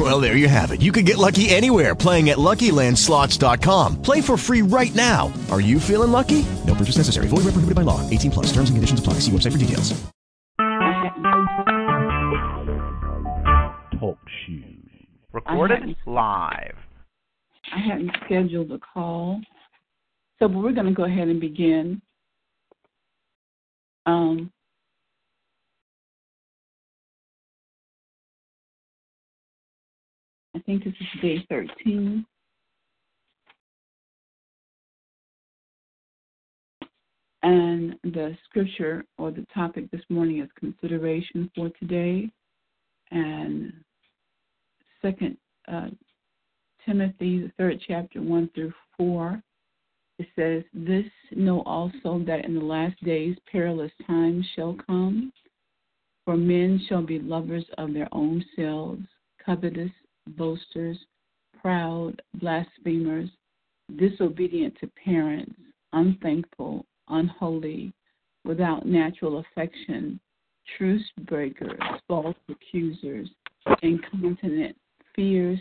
Well, there you have it. You can get lucky anywhere playing at LuckyLandSlots.com. Play for free right now. Are you feeling lucky? No purchase necessary. Void where prohibited by law. 18 plus. Terms and conditions apply. See website for details. Talk shoes. Recorded live. I hadn't scheduled a call, so but we're going to go ahead and begin. Um, I think this is day 13. And the scripture or the topic this morning is consideration for today. And second uh, Timothy, the third chapter, 1 through 4, it says, This know also that in the last days perilous times shall come, for men shall be lovers of their own selves, covetous, boasters, proud, blasphemers, disobedient to parents, unthankful, unholy, without natural affection, truce breakers, false accusers, incontinent, fierce,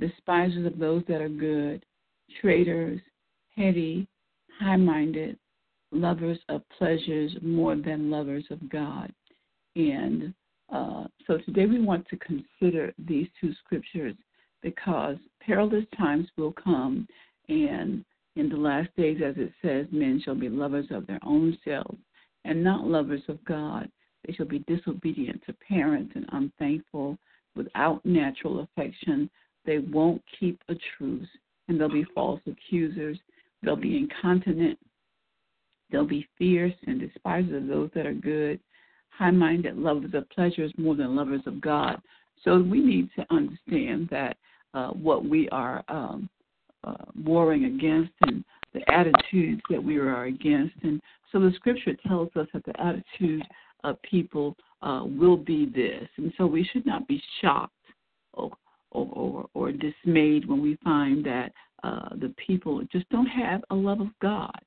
despisers of those that are good, traitors, heady, high minded, lovers of pleasures more than lovers of God. And uh, so today we want to consider these two scriptures because perilous times will come, and in the last days, as it says, men shall be lovers of their own selves and not lovers of God. They shall be disobedient to parents and unthankful, without natural affection. They won't keep a truce, and they'll be false accusers. They'll be incontinent. They'll be fierce and despisers of those that are good, high minded, lovers of pleasures more than lovers of God. So we need to understand that uh, what we are um, uh, warring against and the attitudes that we are against. And so the scripture tells us that the attitude of people uh, will be this. And so we should not be shocked or, or, or, or dismayed when we find that uh, the people just don't have a love of God.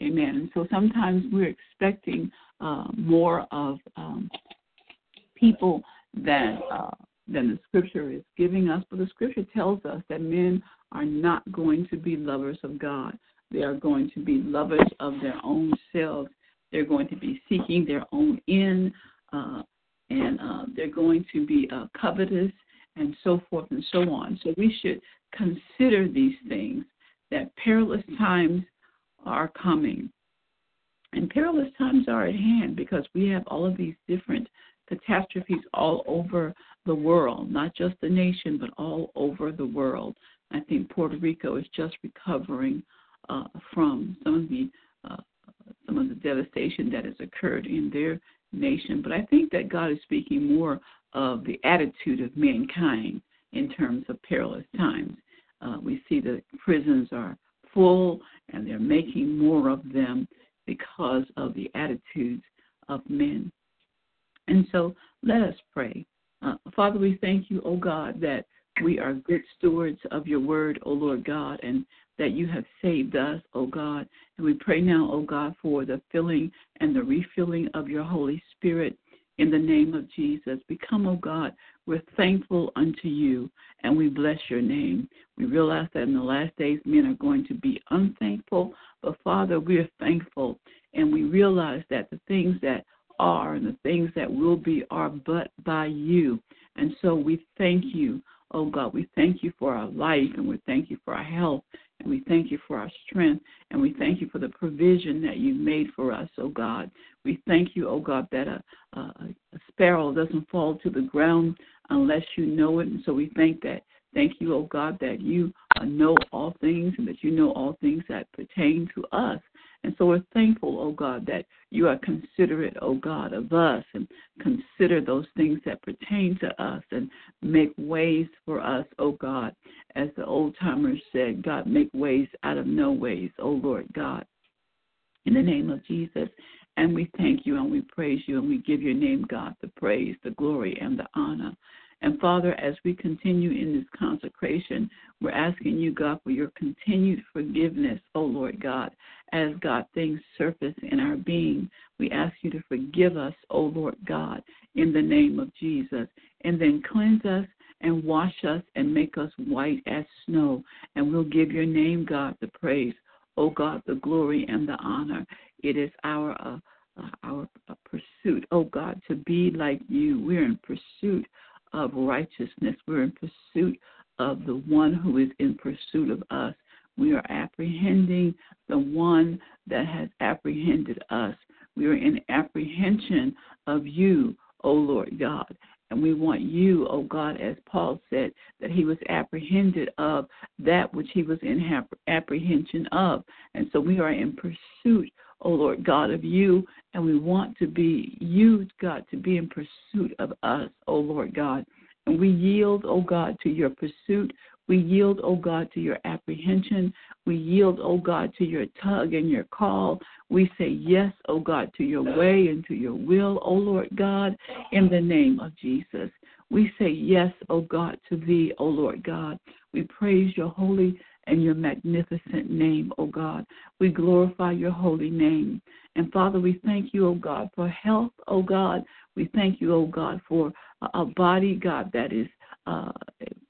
Amen. And so sometimes we're expecting uh, more of um, people than uh, than the Scripture is giving us. But the Scripture tells us that men are not going to be lovers of God. They are going to be lovers of their own selves. They're going to be seeking their own end, uh, and uh, they're going to be uh, covetous and so forth and so on. So we should consider these things that perilous times are coming. And perilous times are at hand because we have all of these different catastrophes all over the world, not just the nation, but all over the world. I think Puerto Rico is just recovering uh, from some of the uh, some of the devastation that has occurred in their nation. But I think that God is speaking more of the attitude of mankind in terms of perilous times. Uh, we see that prisons are full and they're making more of them because of the attitudes of men. And so let us pray. Uh, Father, we thank you, O God, that we are good stewards of your word, O Lord God, and that you have saved us, O God. And we pray now, O God, for the filling and the refilling of your Holy Spirit in the name of Jesus. We come, O God, we're thankful unto you and we bless your name. We realize that in the last days men are going to be unthankful, but Father, we are thankful and we realize that the things that are and the things that will be are but by you. And so we thank you, oh God. We thank you for our life and we thank you for our health and we thank you for our strength and we thank you for the provision that you made for us, oh God. We thank you, oh God, that a, a, a sparrow doesn't fall to the ground unless you know it. And so we thank that. Thank you, oh God, that you uh, know all things and that you know all things that pertain to us. And so we're thankful, oh God, that you are considerate, oh God, of us and consider those things that pertain to us and make ways for us, oh God. As the old timers said, God, make ways out of no ways, oh Lord God. In the name of Jesus. And we thank you and we praise you and we give your name, God, the praise, the glory, and the honor. And Father, as we continue in this consecration, we're asking you, God, for your continued forgiveness, oh Lord God, as God things surface in our being. We ask you to forgive us, oh Lord God, in the name of Jesus, and then cleanse us and wash us and make us white as snow. And we'll give your name, God, the praise, oh God, the glory and the honor. It is our uh, uh our uh, pursuit, oh God, to be like you. We're in pursuit of righteousness. We're in pursuit of the one who is in pursuit of us. We are apprehending the one that has apprehended us. We are in apprehension of you, O Lord God. And we want you, O God, as Paul said, that he was apprehended of that which he was in apprehension of. And so we are in pursuit, O Lord God, of you and we want to be you, God, to be in pursuit of us, O Lord God. And we yield, O God, to your pursuit. We yield, O God, to your apprehension. We yield, O God, to your tug and your call. We say yes, O God, to your way and to your will, O Lord God, in the name of Jesus. We say yes, O God, to thee, O Lord God. We praise your holy and your magnificent name, O God. We glorify your holy name. And Father, we thank you, O God, for health, O God. We thank you, O God, for a body, God, that is uh,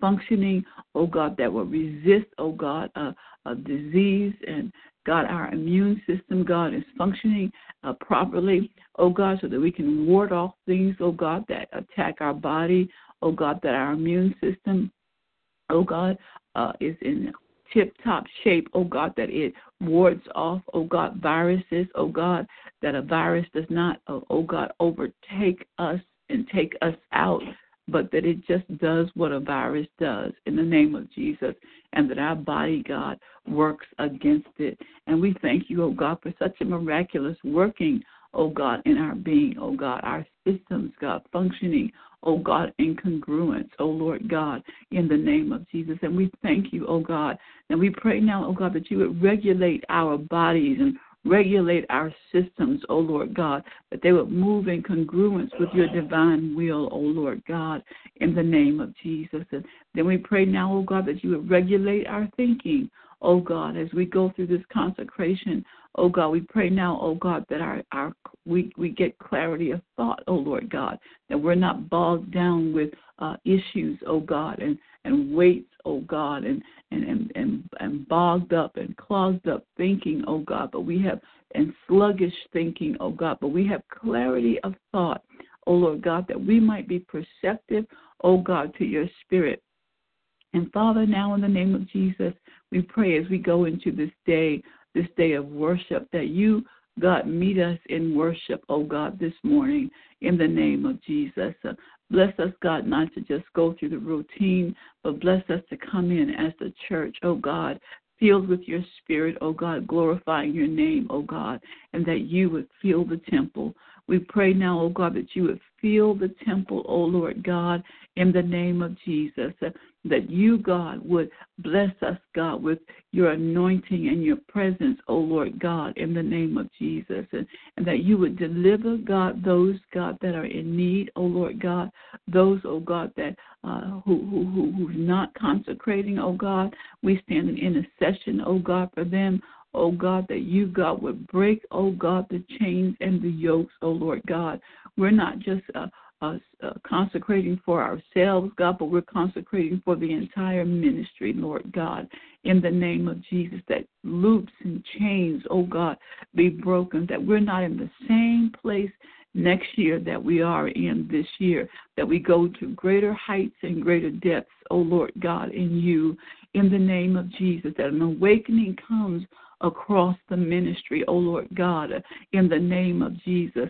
functioning, oh God, that will resist, oh God, uh, a disease. And God, our immune system, God, is functioning uh, properly, oh God, so that we can ward off things, oh God, that attack our body, oh God, that our immune system, oh God, uh, is in tip top shape, oh God, that it wards off, oh God, viruses, oh God, that a virus does not, oh, oh God, overtake us and take us out, but that it just does what a virus does in the name of Jesus, and that our body, God, works against it. And we thank you, oh God, for such a miraculous working, oh God, in our being, oh God, our systems, God, functioning, oh God, in congruence, oh Lord God, in the name of Jesus. And we thank you, oh God. And we pray now, oh God, that you would regulate our bodies and regulate our systems, oh Lord God, that they would move in congruence with your divine will, oh Lord God, in the name of Jesus. And then we pray now, oh God, that you would regulate our thinking, oh God, as we go through this consecration. Oh God, we pray now, oh God, that our, our we, we get clarity of thought, oh Lord God, that we're not bogged down with uh, issues, oh God, and, and weights, oh God, and, and, and, and, and bogged up and clogged up thinking, oh God, but we have and sluggish thinking, oh God, but we have clarity of thought, oh Lord God, that we might be perceptive, oh God, to your spirit. And Father, now in the name of Jesus, we pray as we go into this day, this day of worship, that you, God, meet us in worship, oh God, this morning in the name of Jesus. Uh, bless us, God, not to just go through the routine, but bless us to come in as the church, oh God, filled with your spirit, oh God, glorifying your name, oh God, and that you would fill the temple. We pray now, oh God, that you would fill the temple, oh Lord God, in the name of Jesus. That you, God, would bless us, God, with your anointing and your presence, oh Lord God, in the name of Jesus. And, and that you would deliver, God, those, God, that are in need, oh Lord God, those, oh God, that uh, who, who, who, who's not consecrating, oh God. We stand in intercession, oh God, for them oh God, that you, God, would break, oh God, the chains and the yokes, oh Lord God. We're not just uh, uh, uh, consecrating for ourselves, God, but we're consecrating for the entire ministry, Lord God, in the name of Jesus, that loops and chains, oh God, be broken, that we're not in the same place next year that we are in this year, that we go to greater heights and greater depths, oh Lord God, in you, in the name of Jesus, that an awakening comes across the ministry, O oh Lord God, in the name of Jesus.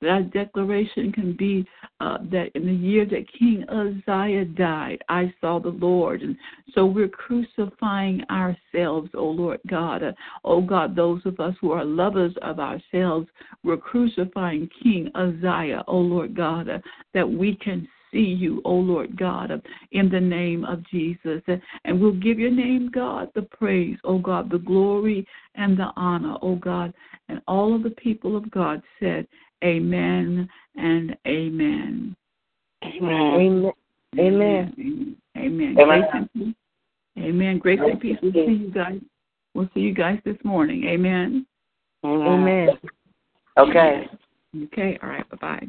That declaration can be uh, that in the year that King Uzziah died, I saw the Lord. And so we're crucifying ourselves, O oh Lord God. Oh God, those of us who are lovers of ourselves, we're crucifying King Uzziah, O Lord God, that we can see you, O Lord God, in the name of Jesus. And we'll give your name, God, the praise, O God, the glory and the honor, O God. And all of the people of God said, Amen and amen. Amen. Amen. Amen. Amen. Amen. Grace and peace. Amen. Grace and peace. We'll see you guys. We'll see you guys this morning. Amen. Amen. Okay. Okay. All right. Bye bye.